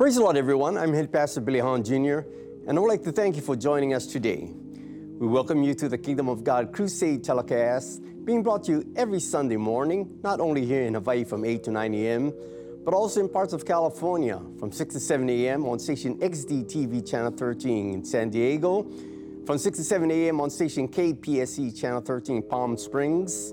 Praise the Lord, everyone. I'm Head Pastor Billy Hahn Jr., and I would like to thank you for joining us today. We welcome you to the Kingdom of God Crusade telecast, being brought to you every Sunday morning, not only here in Hawaii from 8 to 9 a.m., but also in parts of California from 6 to 7 a.m. on station XD TV Channel 13 in San Diego, from 6 to 7 a.m. on station KPSC Channel 13 Palm Springs,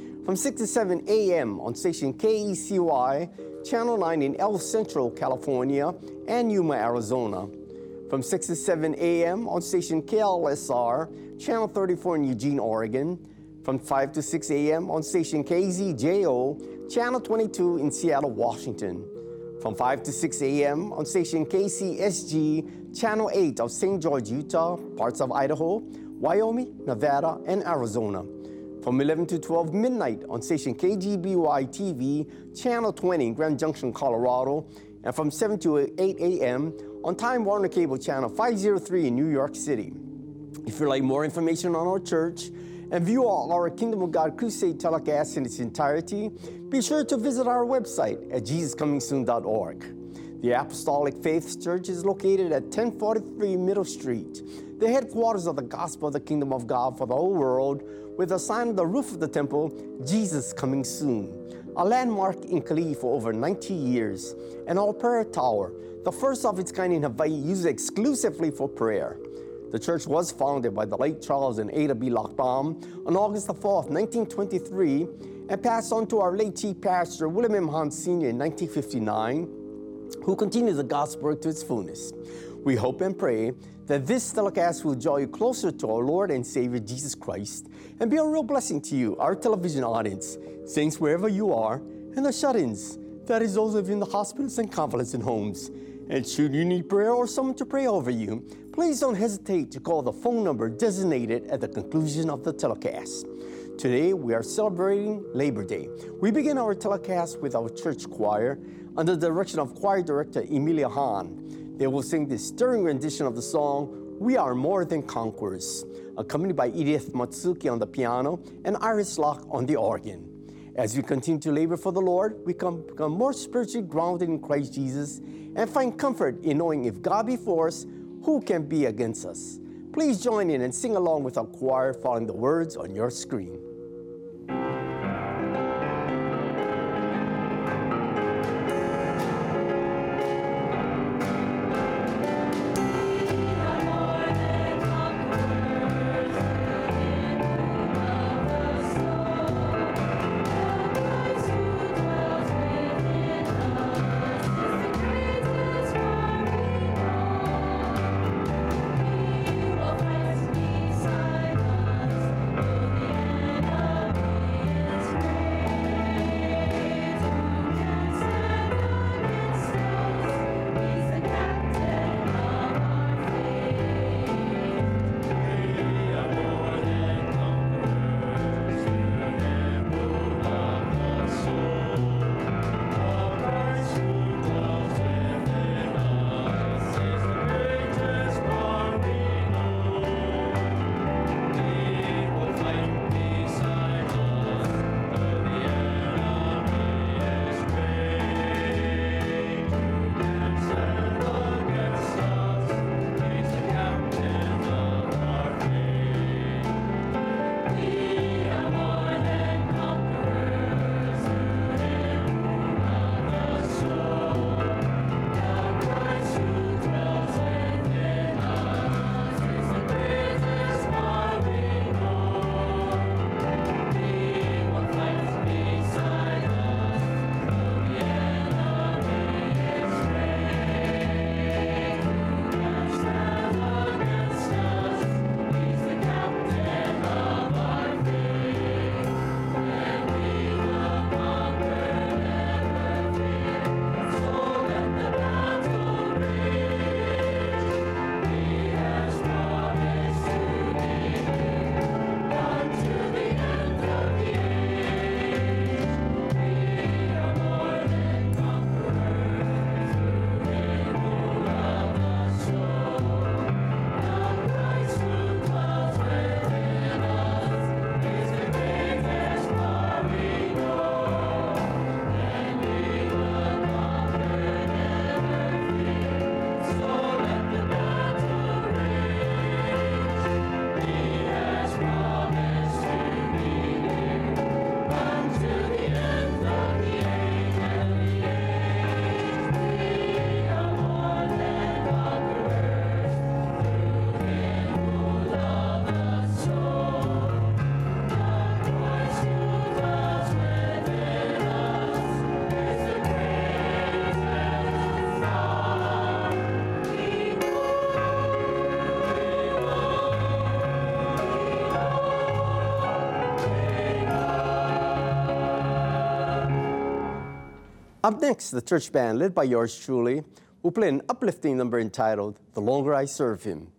from 6 to 7 a.m. on station KECY, Channel 9 in El Centro, California, and Yuma, Arizona. From 6 to 7 a.m. on station KLSR, Channel 34 in Eugene, Oregon. From 5 to 6 a.m. on station KZJO, Channel 22 in Seattle, Washington. From 5 to 6 a.m. on station KCSG, Channel 8 of St. George, Utah, parts of Idaho, Wyoming, Nevada, and Arizona from 11 to 12 midnight on station KGBY TV, Channel 20 in Grand Junction, Colorado, and from 7 to 8 a.m. on Time Warner Cable Channel 503 in New York City. If you'd like more information on our church and view all our Kingdom of God Crusade telecast in its entirety, be sure to visit our website at jesuscomingsoon.org. The Apostolic Faith Church is located at 1043 Middle Street, the headquarters of the gospel of the kingdom of God for the whole world, with a sign on the roof of the temple, Jesus Coming Soon, a landmark in Kalihi for over 90 years, and our prayer tower, the first of its kind in Hawaii, used exclusively for prayer. The church was founded by the late Charles and Ada B. Lochbaum on August 4, 1923, and passed on to our late chief pastor, William M. Hahn Sr. in 1959 who continued the gospel work to its fullness. We hope and pray that this telecast will draw you closer to our Lord and Savior Jesus Christ and be a real blessing to you, our television audience, saints wherever you are, and the shut ins, that is, those of you in the hospitals and convalescent homes. And should you need prayer or someone to pray over you, please don't hesitate to call the phone number designated at the conclusion of the telecast. Today, we are celebrating Labor Day. We begin our telecast with our church choir under the direction of choir director Emilia Hahn. They will sing this stirring rendition of the song, We Are More Than Conquerors, accompanied by Edith Matsuki on the piano and Iris Locke on the organ. As we continue to labor for the Lord, we come become more spiritually grounded in Christ Jesus and find comfort in knowing if God be for us, who can be against us? Please join in and sing along with our choir following the words on your screen. Up next, the church band, led by yours truly, will play an uplifting number entitled The Longer I Serve Him.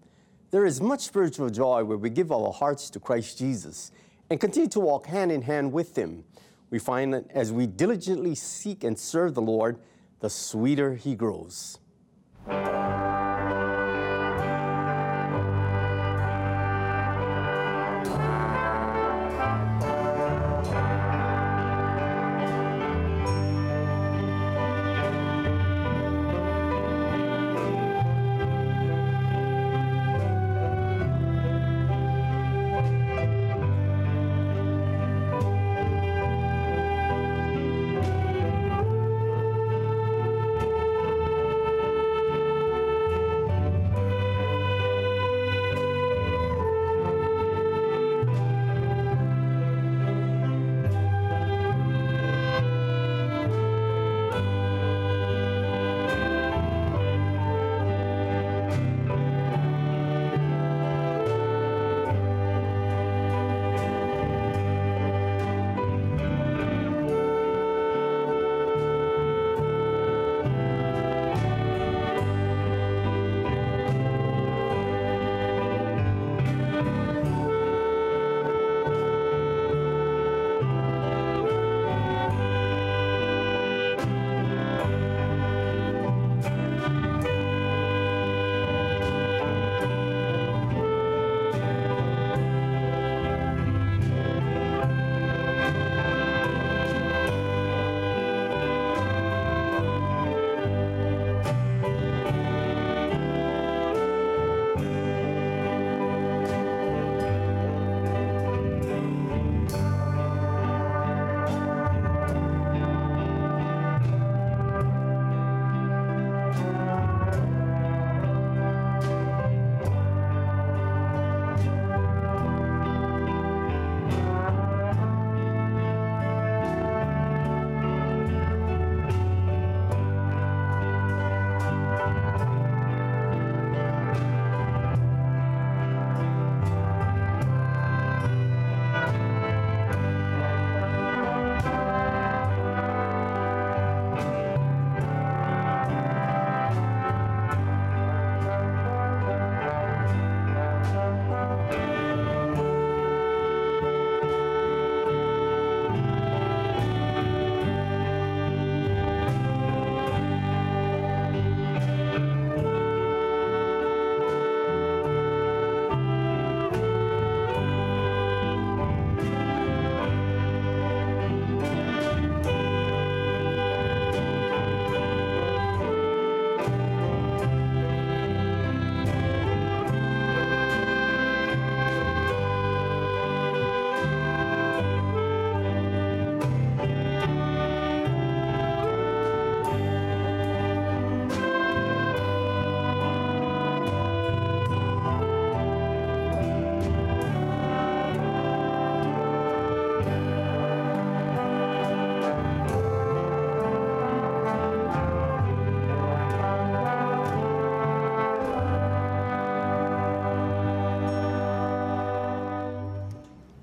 There is much spiritual joy where we give our hearts to Christ Jesus and continue to walk hand in hand with Him. We find that as we diligently seek and serve the Lord, the sweeter He grows.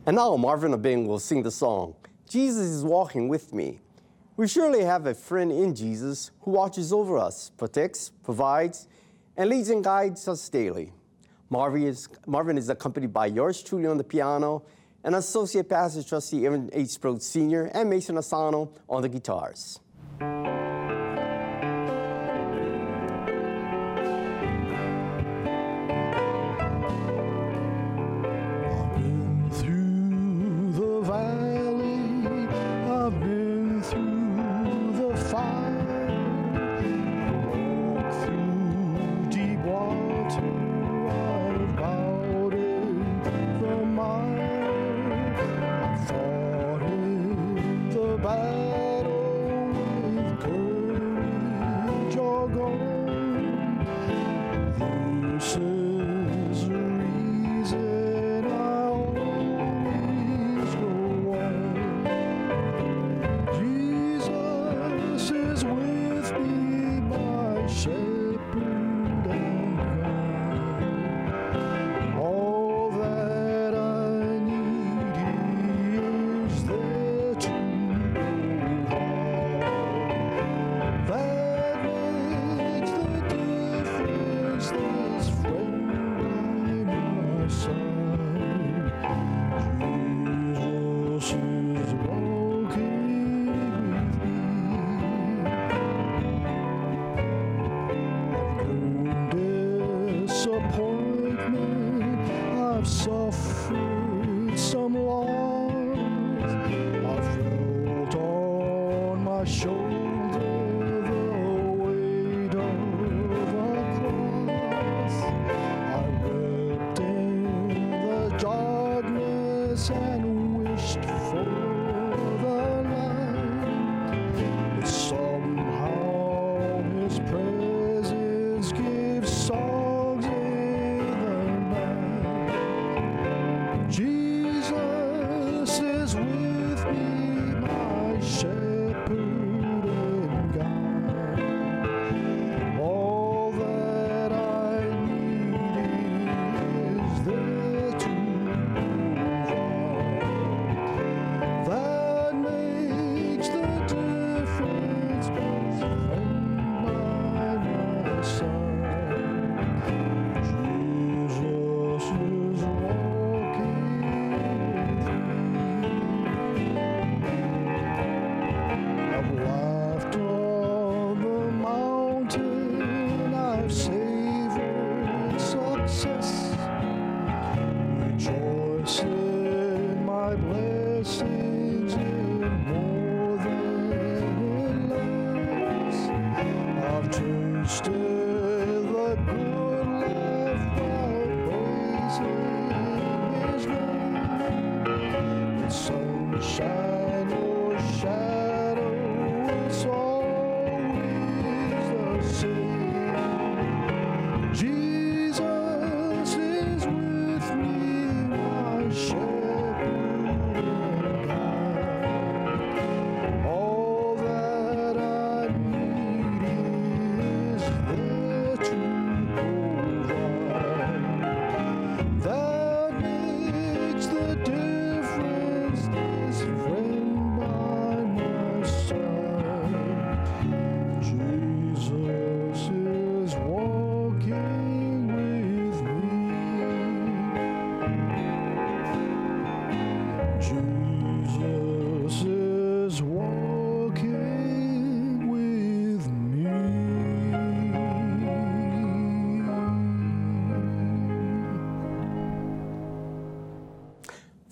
And now Marvin Abing will sing the song, Jesus is Walking With Me. We surely have a friend in Jesus who watches over us, protects, provides, and leads and guides us daily. Marvin is, Marvin is accompanied by yours truly on the piano and Associate Pastor Trustee Aaron H. Sproat Sr. and Mason Asano on the guitars.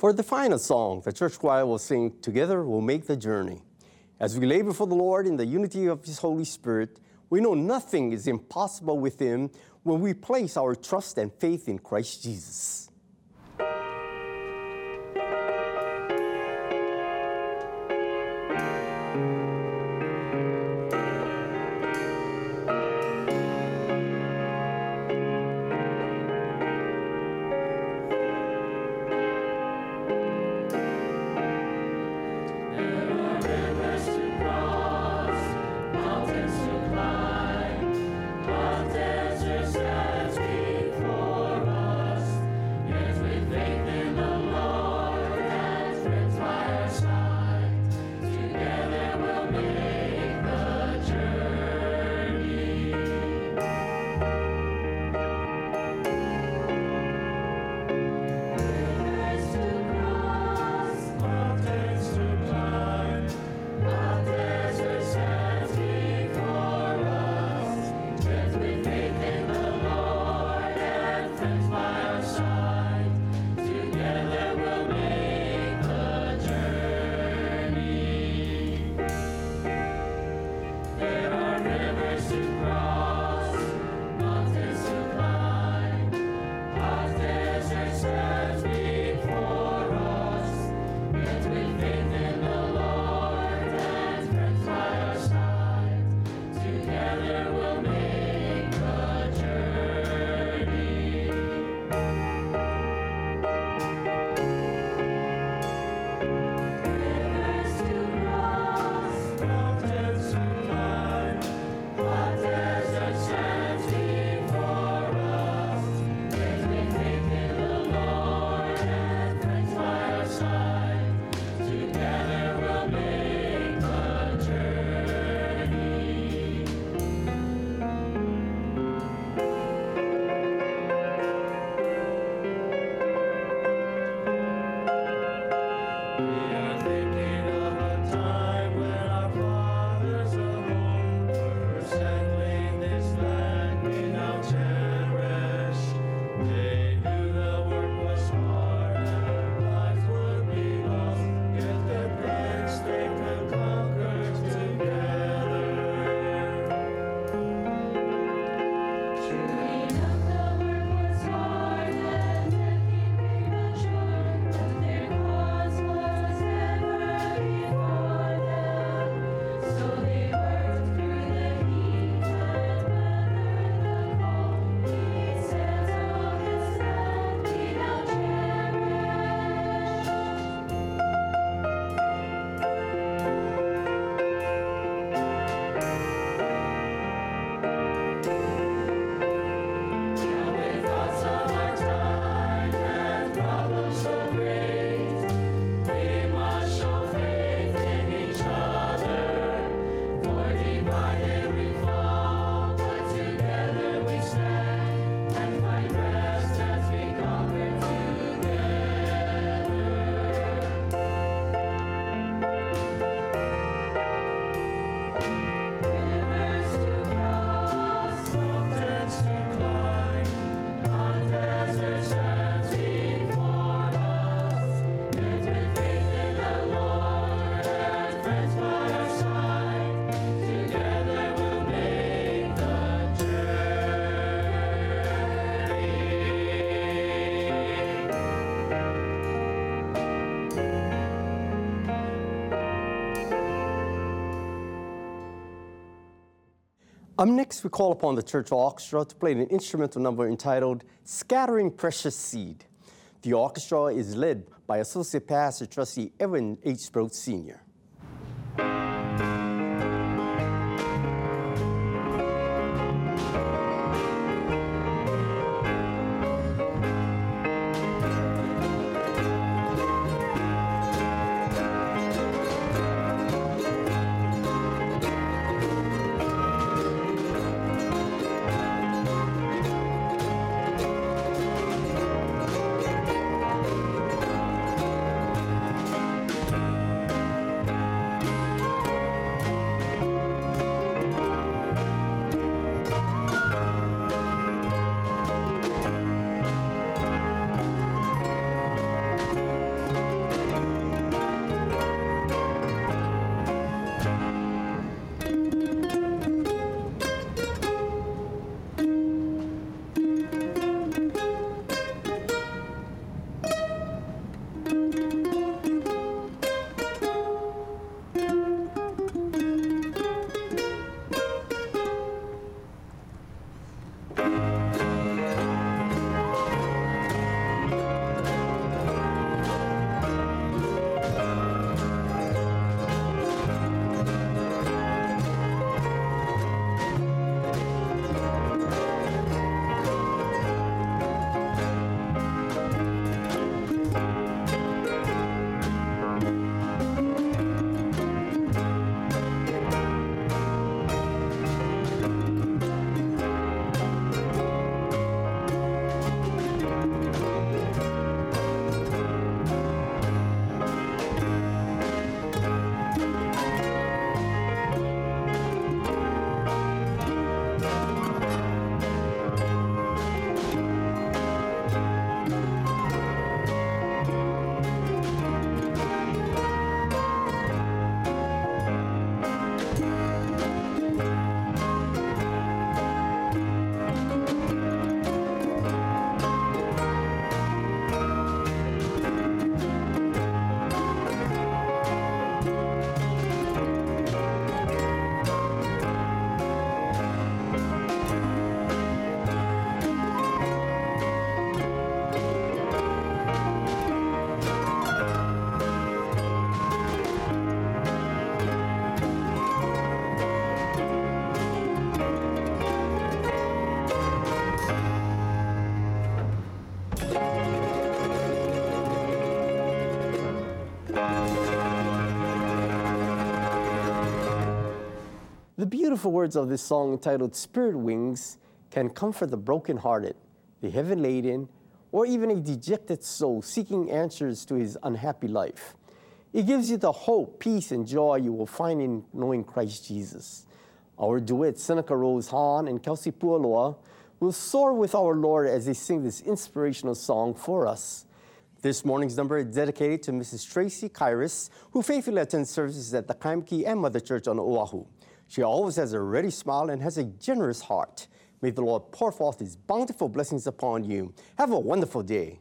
For the final song, the church choir will sing Together We'll Make the Journey. As we labor for the Lord in the unity of His Holy Spirit, we know nothing is impossible with Him when we place our trust and faith in Christ Jesus. Next, we call upon the church orchestra to play an instrumental number entitled Scattering Precious Seed. The orchestra is led by Associate Pastor Trustee Evan H. Sproat Sr. The beautiful words of this song entitled Spirit Wings can comfort the brokenhearted, the heaven laden, or even a dejected soul seeking answers to his unhappy life. It gives you the hope, peace, and joy you will find in knowing Christ Jesus. Our duet, Seneca Rose Hahn and Kelsey Pualoa, will soar with our Lord as they sing this inspirational song for us. This morning's number is dedicated to Mrs. Tracy Kairis, who faithfully attends services at the Kaimuki and Mother Church on Oahu. She always has a ready smile and has a generous heart. May the Lord pour forth his bountiful blessings upon you. Have a wonderful day.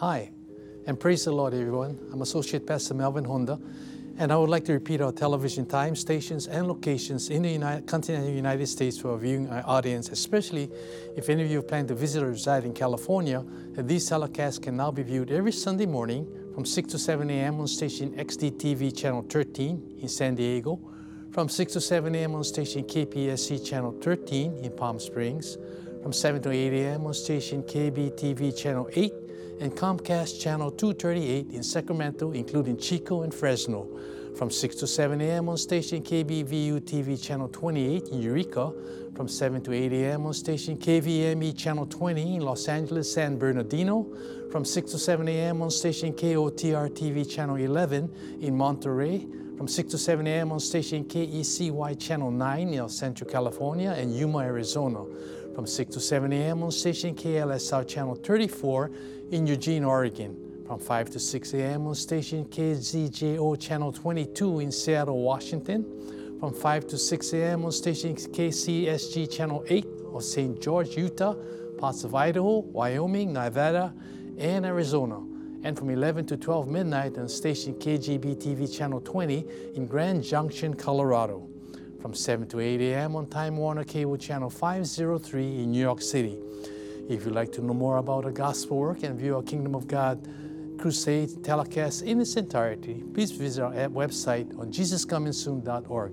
Hi, and praise the Lord, everyone. I'm Associate Pastor Melvin Honda, and I would like to repeat our television time, stations, and locations in the United, continental United States for our viewing audience, especially if any of you plan to visit or reside in California, that these telecasts can now be viewed every Sunday morning from 6 to 7 a.m. on station XDTV Channel 13 in San Diego, from 6 to 7 a.m. on station KPSC Channel 13 in Palm Springs, from 7 to 8 a.m. on station KBTV Channel 8 and Comcast Channel 238 in Sacramento, including Chico and Fresno. From 6 to 7 a.m. on station KBVU TV Channel 28 in Eureka. From 7 to 8 a.m. on station KVME Channel 20 in Los Angeles, San Bernardino. From 6 to 7 a.m. on station KOTR TV Channel 11 in Monterey. From 6 to 7 a.m. on station KECY Channel 9 in El Centro, California and Yuma, Arizona. From 6 to 7 a.m. on station KLSR Channel 34 in Eugene, Oregon. From 5 to 6 a.m. on station KZJO Channel 22 in Seattle, Washington. From 5 to 6 a.m. on station KCSG Channel 8 of St. George, Utah, parts of Idaho, Wyoming, Nevada, and Arizona. And from 11 to 12 midnight on station KGB TV Channel 20 in Grand Junction, Colorado. From 7 to 8 a.m. on Time Warner Cable Channel 503 in New York City. If you'd like to know more about our gospel work and view our Kingdom of God crusade telecast in its entirety, please visit our website on jesuscomingsoon.org.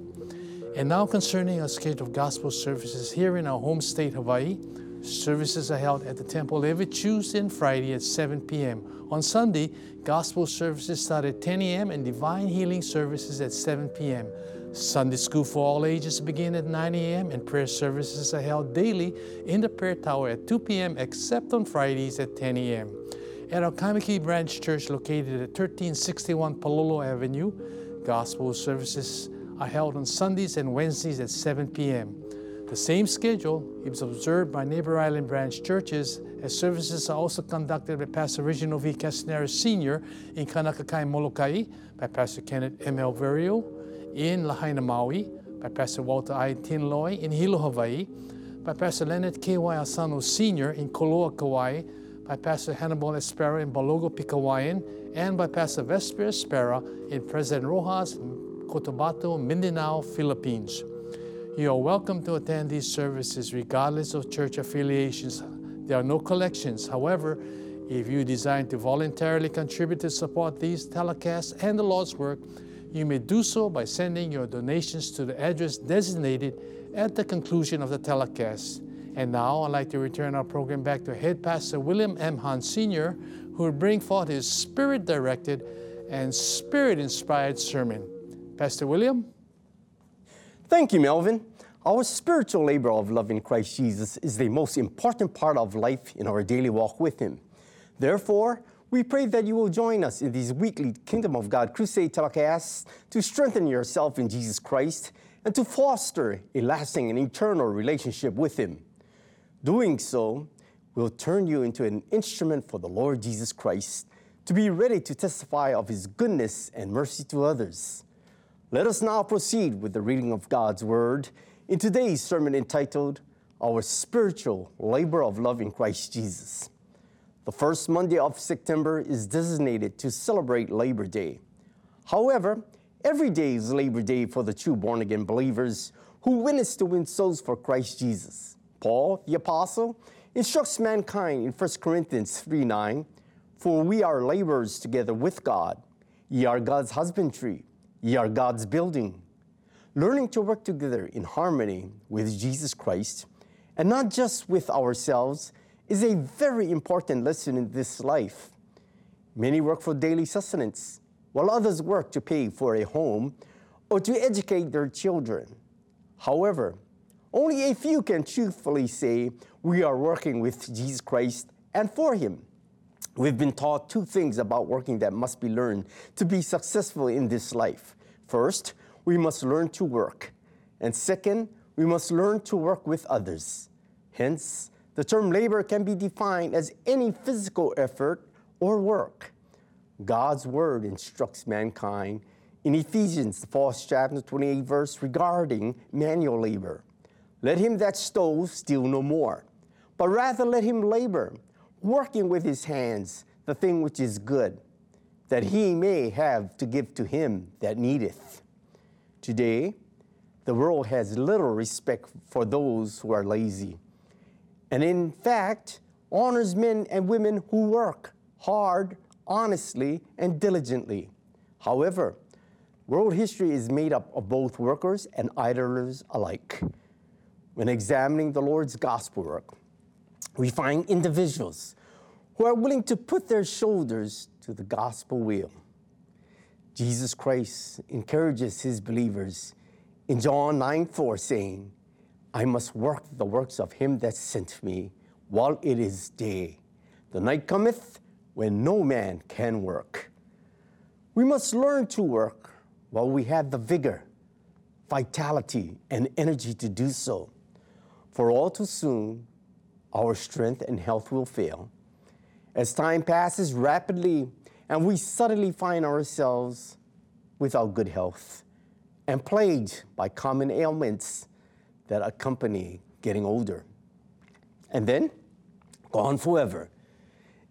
And now concerning our schedule of gospel services here in our home state, Hawaii, services are held at the temple every Tuesday and Friday at 7 p.m. On Sunday, gospel services start at 10 a.m. and divine healing services at 7 p.m. Sunday school for all ages begin at 9 a.m. and prayer services are held daily in the prayer tower at 2 p.m. except on Fridays at 10 a.m. At our Kaimuki Branch Church located at 1361 Palolo Avenue, gospel services are held on Sundays and Wednesdays at 7 p.m. The same schedule is observed by neighbor island branch churches as services are also conducted by Pastor Reginald V. Castaneras Sr. in Kaunakakai, Molokai, by Pastor Kenneth M. Alverio in Lahaina, Maui, by Pastor Walter I. Tinloy in Hilo, Hawaii, by Pastor Leonard K.Y. Asano Sr. in Koloa, Kauai, by Pastor Hannibal Espera in Balogo, Pigcawayan, and by Pastor Vesper Espera in President Roxas, Cotabato, Mindanao, Philippines. You are welcome to attend these services regardless of church affiliations. There are no collections. However, if you desire to voluntarily contribute to support these telecasts and the Lord's work, you may do so by sending your donations to the address designated at the conclusion of the telecast. And now I'd like to return our program back to Head Pastor William M. Hahn Sr., who will bring forth his spirit directed and spirit inspired sermon. Pastor William? Thank you, Melvin. Our spiritual labor of loving Christ Jesus is the most important part of life in our daily walk with Him. Therefore, we pray that you will join us in these weekly Kingdom of God Crusade telecasts to strengthen yourself in Jesus Christ and to foster a lasting and eternal relationship with Him. Doing so will turn you into an instrument for the Lord Jesus Christ to be ready to testify of His goodness and mercy to others. Let us now proceed with the reading of God's Word in today's sermon entitled Our Spiritual Labor of Love in Christ Jesus. The first Monday of September is designated to celebrate Labor Day. However, every day is Labor Day for the true born again believers who witness to win souls for Christ Jesus. Paul, the apostle, instructs mankind in 1 Corinthians 3 9, For we are laborers together with God. Ye are God's husbandry, ye are God's building. Learning to work together in harmony with Jesus Christ, and not just with ourselves, is a very important lesson in this life. Many work for daily sustenance, while others work to pay for a home or to educate their children. However, only a few can truthfully say we are working with Jesus Christ and for Him. We've been taught two things about working that must be learned to be successful in this life. First, we must learn to work. And second, we must learn to work with others. Hence, the term labor can be defined as any physical effort or work. God's word instructs mankind in Ephesians, the fourth chapter, 28 verse, regarding manual labor. Let him that stole steal no more, but rather let him labor, working with his hands the thing which is good, that he may have to give to him that needeth. Today, the world has little respect for those who are lazy, and in fact, honors men and women who work hard, honestly, and diligently. However, world history is made up of both workers and idlers alike. When examining the Lord's gospel work, we find individuals who are willing to put their shoulders to the gospel wheel. Jesus Christ encourages his believers in John 9 4, saying, I must work the works of him that sent me while it is day. The night cometh when no man can work. We must learn to work while we have the vigor, vitality, and energy to do so. For all too soon, our strength and health will fail. As time passes rapidly and we suddenly find ourselves without good health and plagued by common ailments that accompany getting older. And then, gone forever,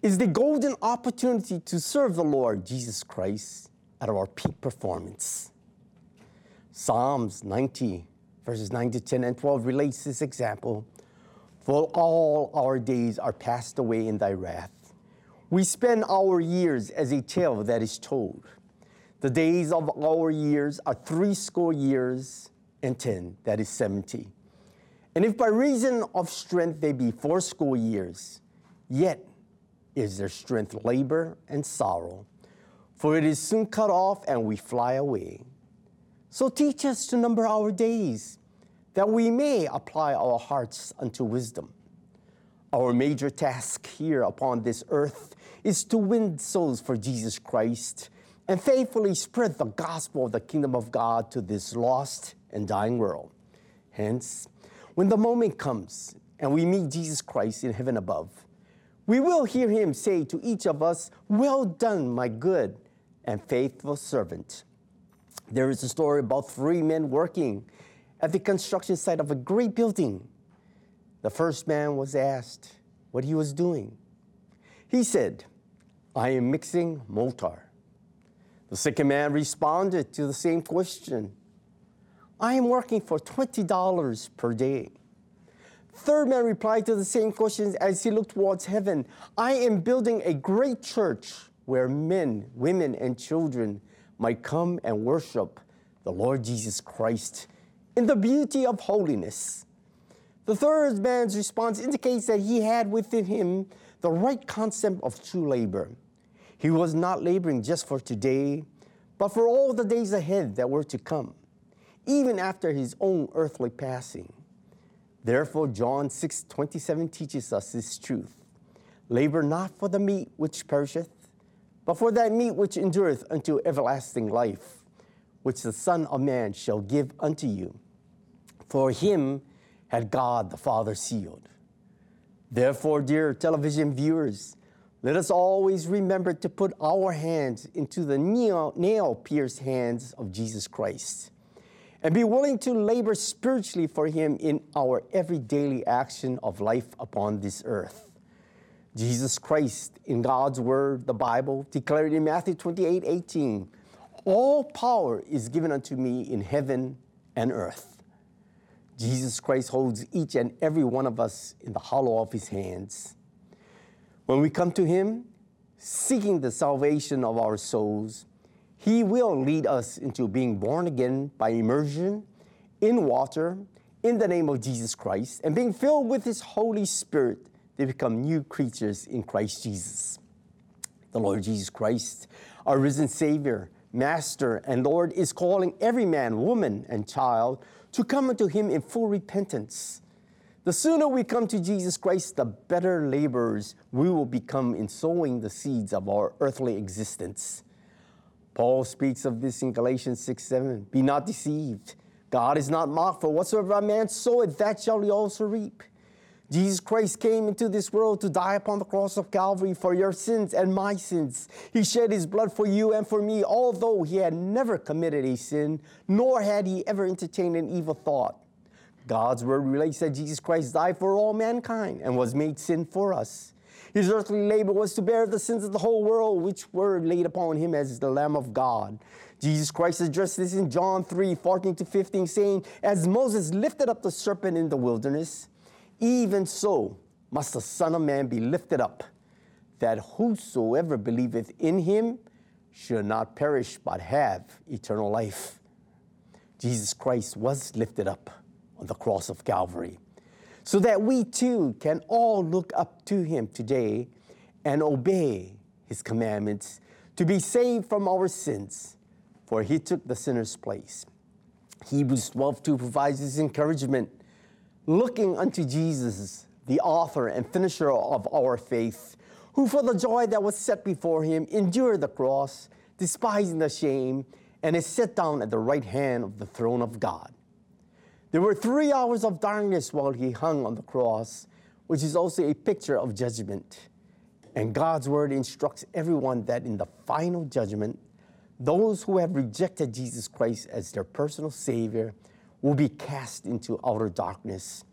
is the golden opportunity to serve the Lord Jesus Christ at our peak performance. Psalms 90, verses 9 to 10 and 12 relates this example. For all our days are passed away in thy wrath. We spend our years as a tale that is told. The days of our years are threescore years and ten, that is 70. And if by reason of strength they be fourscore years, yet is their strength labor and sorrow, for it is soon cut off and we fly away. So teach us to number our days, that we may apply our hearts unto wisdom. Our major task here upon this earth is to win souls for Jesus Christ and faithfully spread the gospel of the kingdom of God to this lost and dying world. Hence, when the moment comes and we meet Jesus Christ in heaven above, we will hear him say to each of us, Well done, my good and faithful servant. There is a story about three men working at the construction site of a great building. The first man was asked what he was doing. He said, I am mixing mortar. The second man responded to the same question I am working for $20 per day. Third man replied to the same questions as he looked towards heaven I am building a great church where men, women, and children might come and worship the Lord Jesus Christ in the beauty of holiness. The third man's response indicates that he had within him the right concept of true labor. He was not laboring just for today, but for all the days ahead that were to come, even after his own earthly passing. Therefore, John 6 27 teaches us this truth Labor not for the meat which perisheth, but for that meat which endureth unto everlasting life, which the Son of Man shall give unto you. For him had God the Father sealed. Therefore, dear television viewers, Let us always remember to put our hands into the nail pierced hands of Jesus Christ and be willing to labor spiritually for Him in our every daily action of life upon this earth. Jesus Christ, in God's Word, the Bible, declared in Matthew 28 18, All power is given unto me in heaven and earth. Jesus Christ holds each and every one of us in the hollow of His hands. When we come to Him, seeking the salvation of our souls, He will lead us into being born again by immersion in water in the name of Jesus Christ and being filled with His Holy Spirit they become new creatures in Christ Jesus. The Lord Jesus Christ, our risen Savior, Master, and Lord, is calling every man, woman, and child to come unto Him in full repentance. The sooner we come to Jesus Christ, the better laborers we will become in sowing the seeds of our earthly existence. Paul speaks of this in Galatians 6 7. Be not deceived. God is not mocked, for whatsoever a man soweth, that shall he also reap. Jesus Christ came into this world to die upon the cross of Calvary for your sins and my sins. He shed his blood for you and for me, although he had never committed a sin, nor had he ever entertained an evil thought. God's word relates that Jesus Christ died for all mankind and was made sin for us. His earthly labor was to bear the sins of the whole world, which were laid upon him as the Lamb of God. Jesus Christ addressed this in John 3 14 to 15, saying, As Moses lifted up the serpent in the wilderness, even so must the Son of Man be lifted up, that whosoever believeth in him should not perish but have eternal life. Jesus Christ was lifted up on the cross of Calvary, so that we too can all look up to him today and obey his commandments to be saved from our sins, for he took the sinner's place. Hebrews 12 2 provides this encouragement looking unto Jesus, the author and finisher of our faith, who for the joy that was set before him endured the cross, despising the shame, and is set down at the right hand of the throne of God. There were three hours of darkness while he hung on the cross, which is also a picture of judgment. And God's word instructs everyone that in the final judgment, those who have rejected Jesus Christ as their personal Savior will be cast into outer darkness.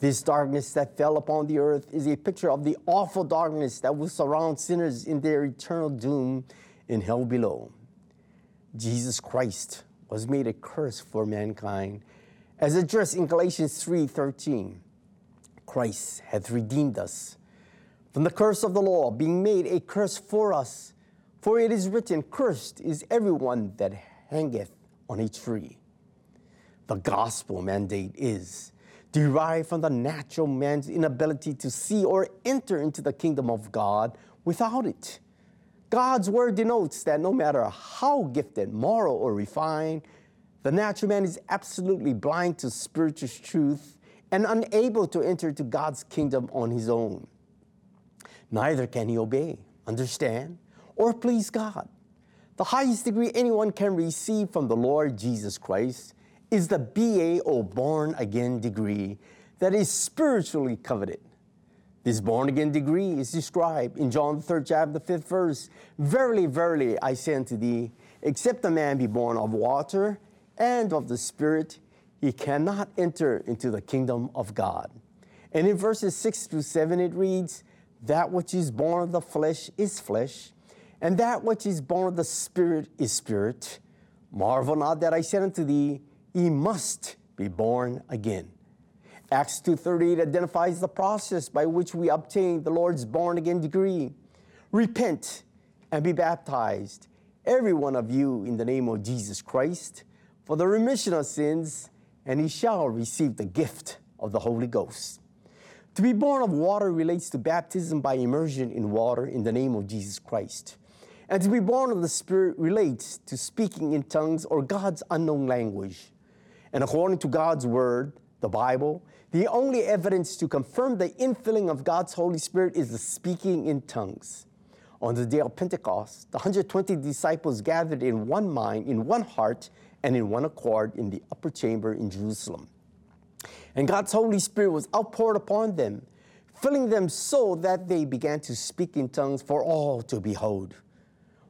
This darkness that fell upon the earth is a picture of the awful darkness that will surround sinners in their eternal doom in hell below. Jesus Christ was made a curse for mankind, as addressed in Galatians 3:13. Christ hath redeemed us from the curse of the law, being made a curse for us. For it is written, Cursed is everyone that hangeth on a tree. The gospel mandate is derived from the natural man's inability to see or enter into the kingdom of God without it. God's word denotes that no matter how gifted, moral, or refined, the natural man is absolutely blind to spiritual truth and unable to enter to God's kingdom on his own. Neither can he obey, understand, or please God. The highest degree anyone can receive from the Lord Jesus Christ is the BA or born again degree that is spiritually coveted. This born again degree is described in John the third chapter, the fifth verse. Verily, verily, I say unto thee, except a man be born of water and of the Spirit, he cannot enter into the kingdom of God. And in verses six through seven, it reads, That which is born of the flesh is flesh, and that which is born of the Spirit is spirit. Marvel not that I said unto thee, Ye must be born again. Acts 2:38 identifies the process by which we obtain the Lord's born again degree. Repent and be baptized, every one of you, in the name of Jesus Christ, for the remission of sins, and he shall receive the gift of the Holy Ghost. To be born of water relates to baptism by immersion in water in the name of Jesus Christ. And to be born of the Spirit relates to speaking in tongues or God's unknown language. And according to God's Word, the Bible, the only evidence to confirm the infilling of God's Holy Spirit is the speaking in tongues. On the day of Pentecost, the 120 disciples gathered in one mind, in one heart, and in one accord in the upper chamber in Jerusalem. And God's Holy Spirit was outpoured upon them, filling them so that they began to speak in tongues for all to behold.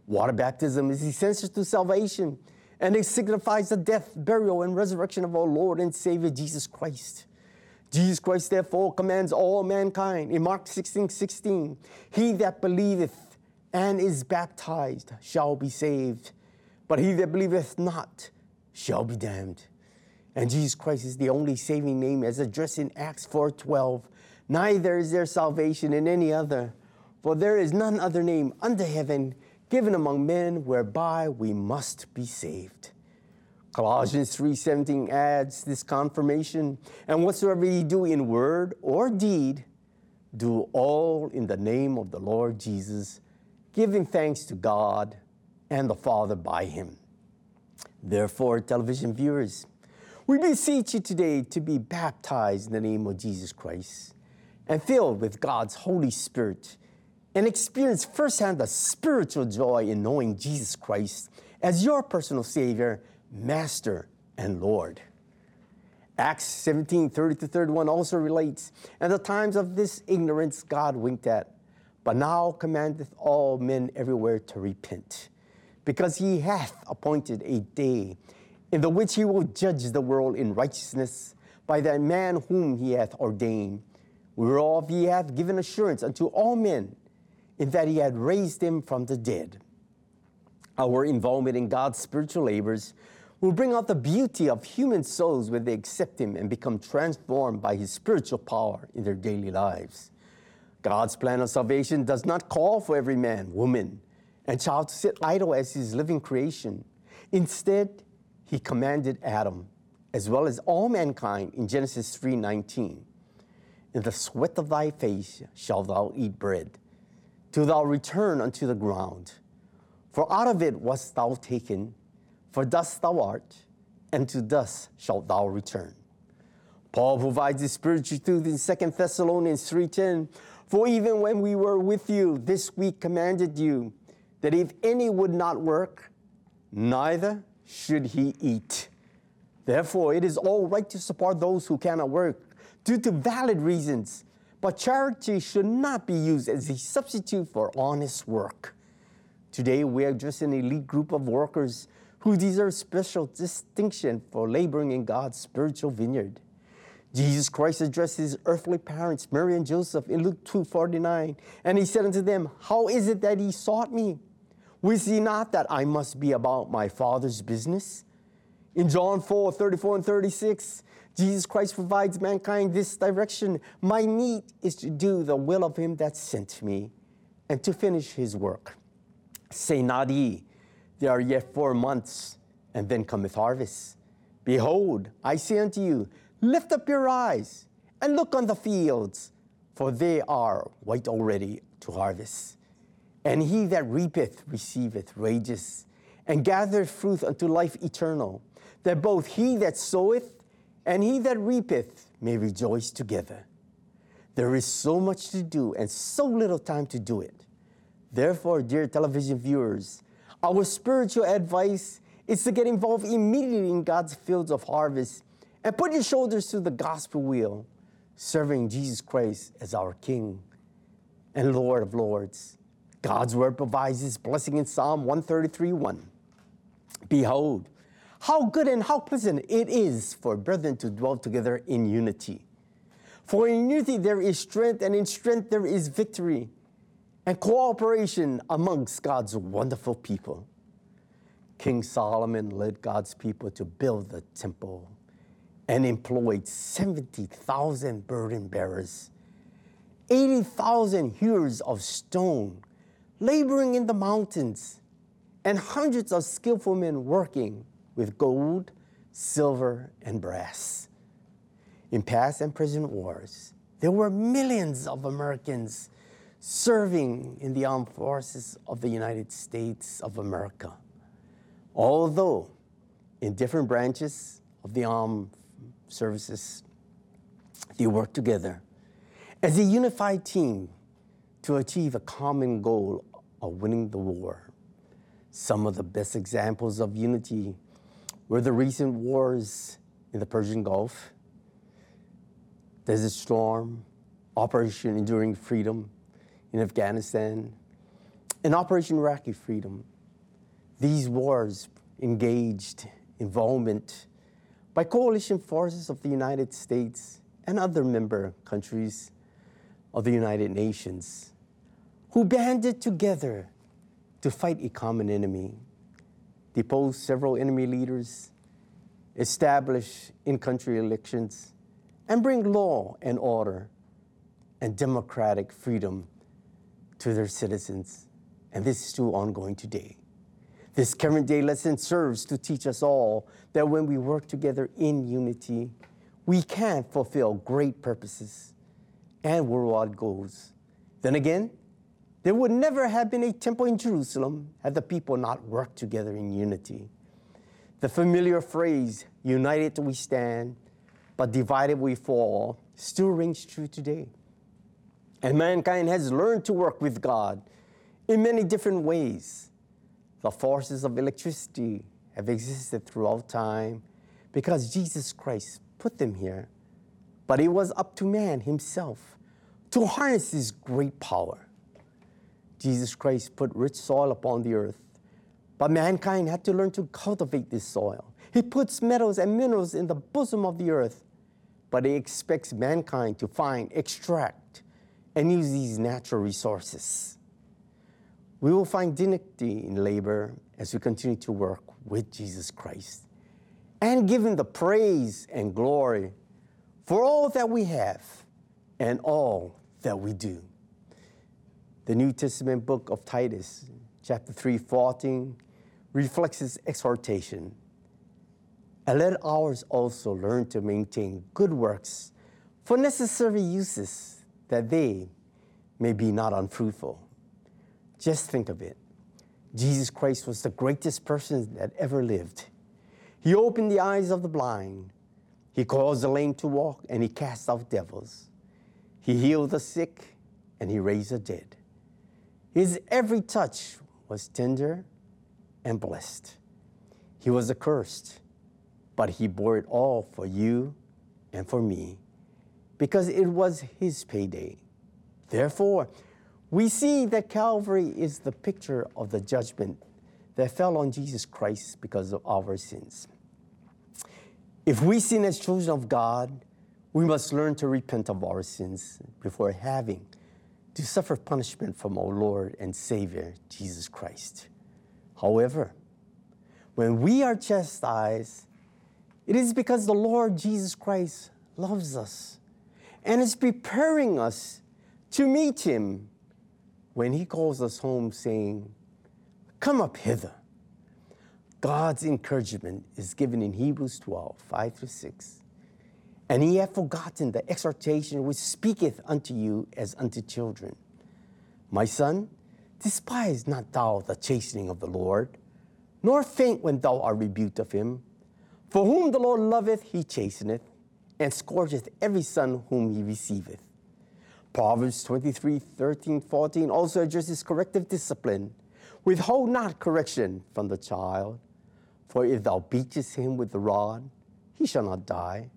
Water baptism is essential to salvation, and it signifies the death, burial, and resurrection of our Lord and Savior Jesus Christ. Jesus Christ, therefore, commands all mankind in Mark 16 16, He that believeth and is baptized shall be saved, but he that believeth not shall be damned. And Jesus Christ is the only saving name as addressed in Acts 4:12. Neither is there salvation in any other, for there is none other name under heaven given among men whereby we must be saved. Colossians 3:17 adds this confirmation, and whatsoever ye do in word or deed, do all in the name of the Lord Jesus, giving thanks to God and the Father by him. Therefore, television viewers, we beseech you today to be baptized in the name of Jesus Christ and filled with God's Holy Spirit and experience firsthand the spiritual joy in knowing Jesus Christ as your personal Savior, Master, and Lord. Acts 17 30 to 31 also relates, and the times of this ignorance God winked at, but now commandeth all men everywhere to repent, because he hath appointed a day in the which he will judge the world in righteousness by that man whom he hath ordained, whereof he hath given assurance unto all men, in that he had raised him from the dead. Our involvement in God's spiritual labors will bring out the beauty of human souls when they accept Him and become transformed by His spiritual power in their daily lives. God's plan of salvation does not call for every man, woman, and to sit idle as His living creation. Instead, He commanded Adam, as well as all mankind, in Genesis 3:19, "In the sweat of thy face shalt thou eat bread, till thou return unto the ground." For out of it wast thou taken, for dust thou art, and to dust shalt thou return. Paul provides the spiritual truth in 2 Thessalonians 3:10. For even when we were with you, this we commanded you, that if any would not work, neither should he eat. Therefore, it is all right to support those who cannot work due to valid reasons, but charity should not be used as a substitute for honest work. Today, we are just an elite group of workers who deserve special distinction for laboring in God's spiritual vineyard. Jesus Christ addressed his earthly parents, Mary and Joseph, in Luke 2:49, and he said unto them, How is it that ye sought me? Wist ye not that I must be about my Father's business? In John 4, 34 and 36, Jesus Christ provides mankind this direction. My need is to do the will of him that sent me and to finish his work. Say not ye, there are yet four months, and then cometh harvest. Behold, I say unto you, lift up your eyes and look on the fields, for they are white already to harvest. And he that reapeth receiveth wages, and gathereth fruit unto life eternal, that both he that soweth and he that reapeth may rejoice together. There is so much to do and so little time to do it. Therefore, dear television viewers, our spiritual advice is to get involved immediately in God's fields of harvest and put your shoulders to the gospel wheel, serving Jesus Christ as our King and Lord of Lords. God's word provides this blessing in Psalm 133 1. Behold, how good and how pleasant it is for brethren to dwell together in unity. For in unity there is strength, and in strength there is victory and cooperation amongst God's wonderful people. King Solomon led God's people to build the temple and employed 70,000 burden bearers, 80,000 hewers of stone, laboring in the mountains, and hundreds of skillful men working with gold, silver, and brass. In past and present wars, there were millions of Americans serving in the armed forces of the United States of America. Although in different branches of the armed services, they worked together as a unified team to achieve a common goal of winning the war. Some of the best examples of unity were the recent wars in the Persian Gulf, Desert Storm, Operation Enduring Freedom in Afghanistan, and Operation Iraqi Freedom. These wars engaged involvement by coalition forces of the United States and other member countries of the United Nations who banded together to fight a common enemy, depose several enemy leaders, establish in country elections, and bring law and order and democratic freedom to their citizens. And this is still ongoing today. This current day lesson serves to teach us all that when we work together in unity, we can fulfill great purposes and worldwide goals. Then again, there would never have been a temple in Jerusalem had the people not worked together in unity. The familiar phrase, united we stand, but divided we fall, still rings true today. And mankind has learned to work with God in many different ways. The forces of electricity have existed throughout time because Jesus Christ put them here. But it was up to man himself to harness this great power. Jesus Christ put rich soil upon the earth, but mankind had to learn to cultivate this soil. He puts metals and minerals in the bosom of the earth, but he expects mankind to find, extract, and use these natural resources. We will find dignity in labor as we continue to work with Jesus Christ and give him the praise and glory for all that we have and all that we do. The New Testament book of Titus, chapter 3, 14, reflects this exhortation. And let ours also learn to maintain good works for necessary uses, that they may be not unfruitful. Just think of it. Jesus Christ was the greatest person that ever lived. He opened the eyes of the blind. He caused the lame to walk and he cast out devils. He healed the sick and he raised the dead. His every touch was tender and blessed. He was accursed, but he bore it all for you and for me because it was his payday. Therefore, we see that Calvary is the picture of the judgment that fell on Jesus Christ because of our sins. If we sin as children of God, we must learn to repent of our sins before having to suffer punishment from our Lord and Savior, Jesus Christ. However, when we are chastised, it is because the Lord Jesus Christ loves us and is preparing us to meet Him when He calls us home, saying, Come up hither. God's encouragement is given in Hebrews 12, 5 through 6. And ye have forgotten the exhortation which speaketh unto you as unto children. My son, despise not thou the chastening of the Lord, nor faint when thou art rebuked of him. For whom the Lord loveth, he chasteneth, and scourgeth every son whom he receiveth. Proverbs 23, 13, 14 also addresses corrective discipline. Withhold not correction from the child, for if thou beatest him with the rod, he shall not die.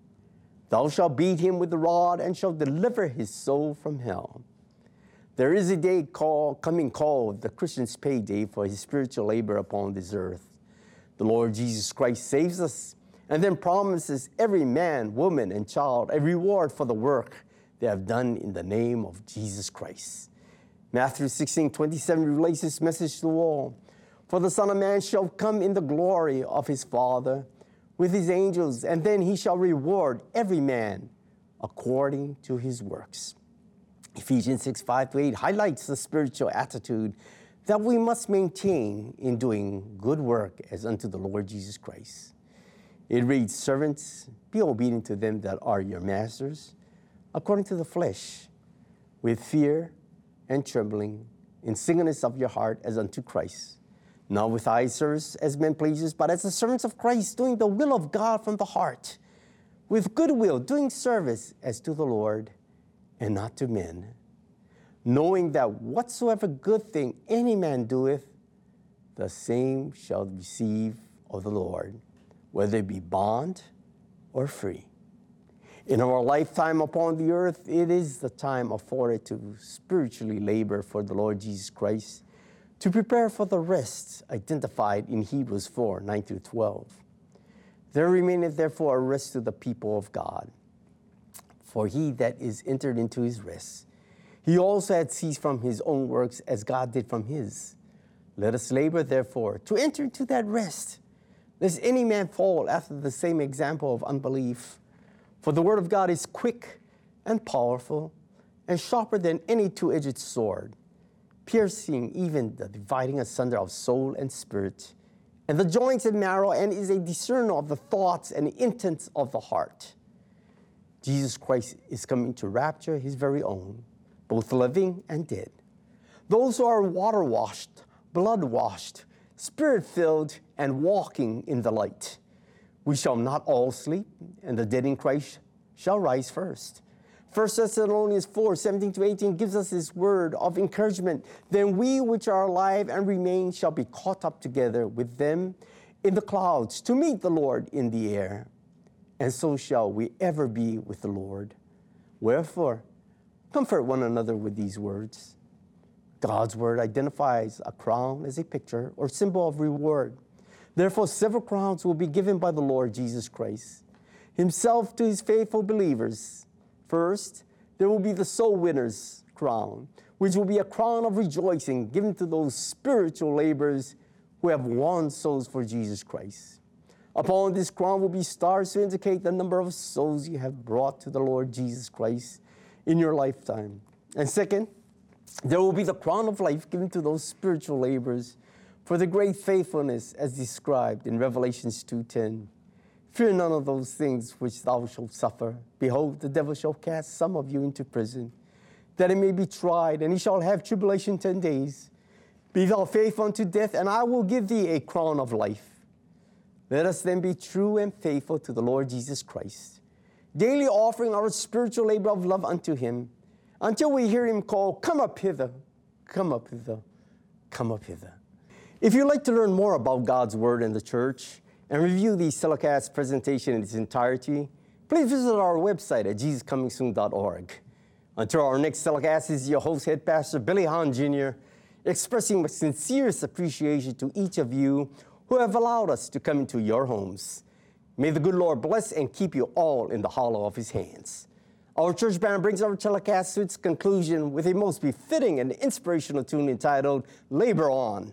Thou shalt beat him with the rod and shalt deliver his soul from hell. There is a day call, coming called the Christian's payday for his spiritual labor upon this earth. The Lord Jesus Christ saves us and then promises every man, woman, and child a reward for the work they have done in the name of Jesus Christ. Matthew 16, 27 relates this message to all. For the Son of Man shall come in the glory of his Father with his angels, and then he shall reward every man according to his works. Ephesians 6, 5 to 8 highlights the spiritual attitude that we must maintain in doing good work as unto the Lord Jesus Christ. It reads, Servants, be obedient to them that are your masters, according to the flesh, with fear and trembling, in singleness of your heart as unto Christ. Not with eye service as men pleasers, but as the servants of Christ, doing the will of God from the heart, with good will, doing service as to the Lord and not to men, knowing that whatsoever good thing any man doeth, the same shall receive of the Lord, whether it be bond or free. In our lifetime upon the earth, it is the time afforded to spiritually labor for the Lord Jesus Christ, to prepare for the rest identified in Hebrews 4 9 through 12. There remaineth therefore a rest to the people of God. For he that is entered into his rest, he also had ceased from his own works as God did from his. Let us labor therefore to enter into that rest, lest any man fall after the same example of unbelief. For the word of God is quick and powerful and sharper than any two edged sword, piercing even the dividing asunder of soul and spirit, and the joints and marrow, and is a discerner of the thoughts and intents of the heart. Jesus Christ is coming to rapture his very own, both living and dead. Those who are water washed, blood washed, spirit filled, and walking in the light. We shall not all sleep, and the dead in Christ shall rise first. 1 Thessalonians 4 17 to 18 gives us this word of encouragement. Then we which are alive and remain shall be caught up together with them in the clouds to meet the Lord in the air. And so shall we ever be with the Lord. Wherefore, comfort one another with these words. God's word identifies a crown as a picture or symbol of reward. Therefore, several crowns will be given by the Lord Jesus Christ Himself to His faithful believers. First, there will be the soul winner's crown, which will be a crown of rejoicing given to those spiritual laborers who have won souls for Jesus Christ. Upon this crown will be stars to indicate the number of souls you have brought to the Lord Jesus Christ in your lifetime. And second, there will be the crown of life given to those spiritual laborers for the great faithfulness as described in Revelations 2:10. Fear none of those things which thou shalt suffer. Behold, the devil shall cast some of you into prison, that it may be tried, and he shall have tribulation ten days. Be thou faithful unto death, and I will give thee a crown of life. Let us then be true and faithful to the Lord Jesus Christ, daily offering our spiritual labor of love unto him, until we hear him call, Come up hither, come up hither, come up hither. If you'd like to learn more about God's Word and the church and review the Telecast presentation in its entirety, please visit our website at jesuscomingsoon.org. Until our next telecast is your host, Head Pastor Billy Hahn Jr., expressing my sincerest appreciation to each of you who have allowed us to come into your homes. May the good Lord bless and keep you all in the hollow of his hands. Our church band brings our telecast to its conclusion with a most befitting and inspirational tune entitled Labor On.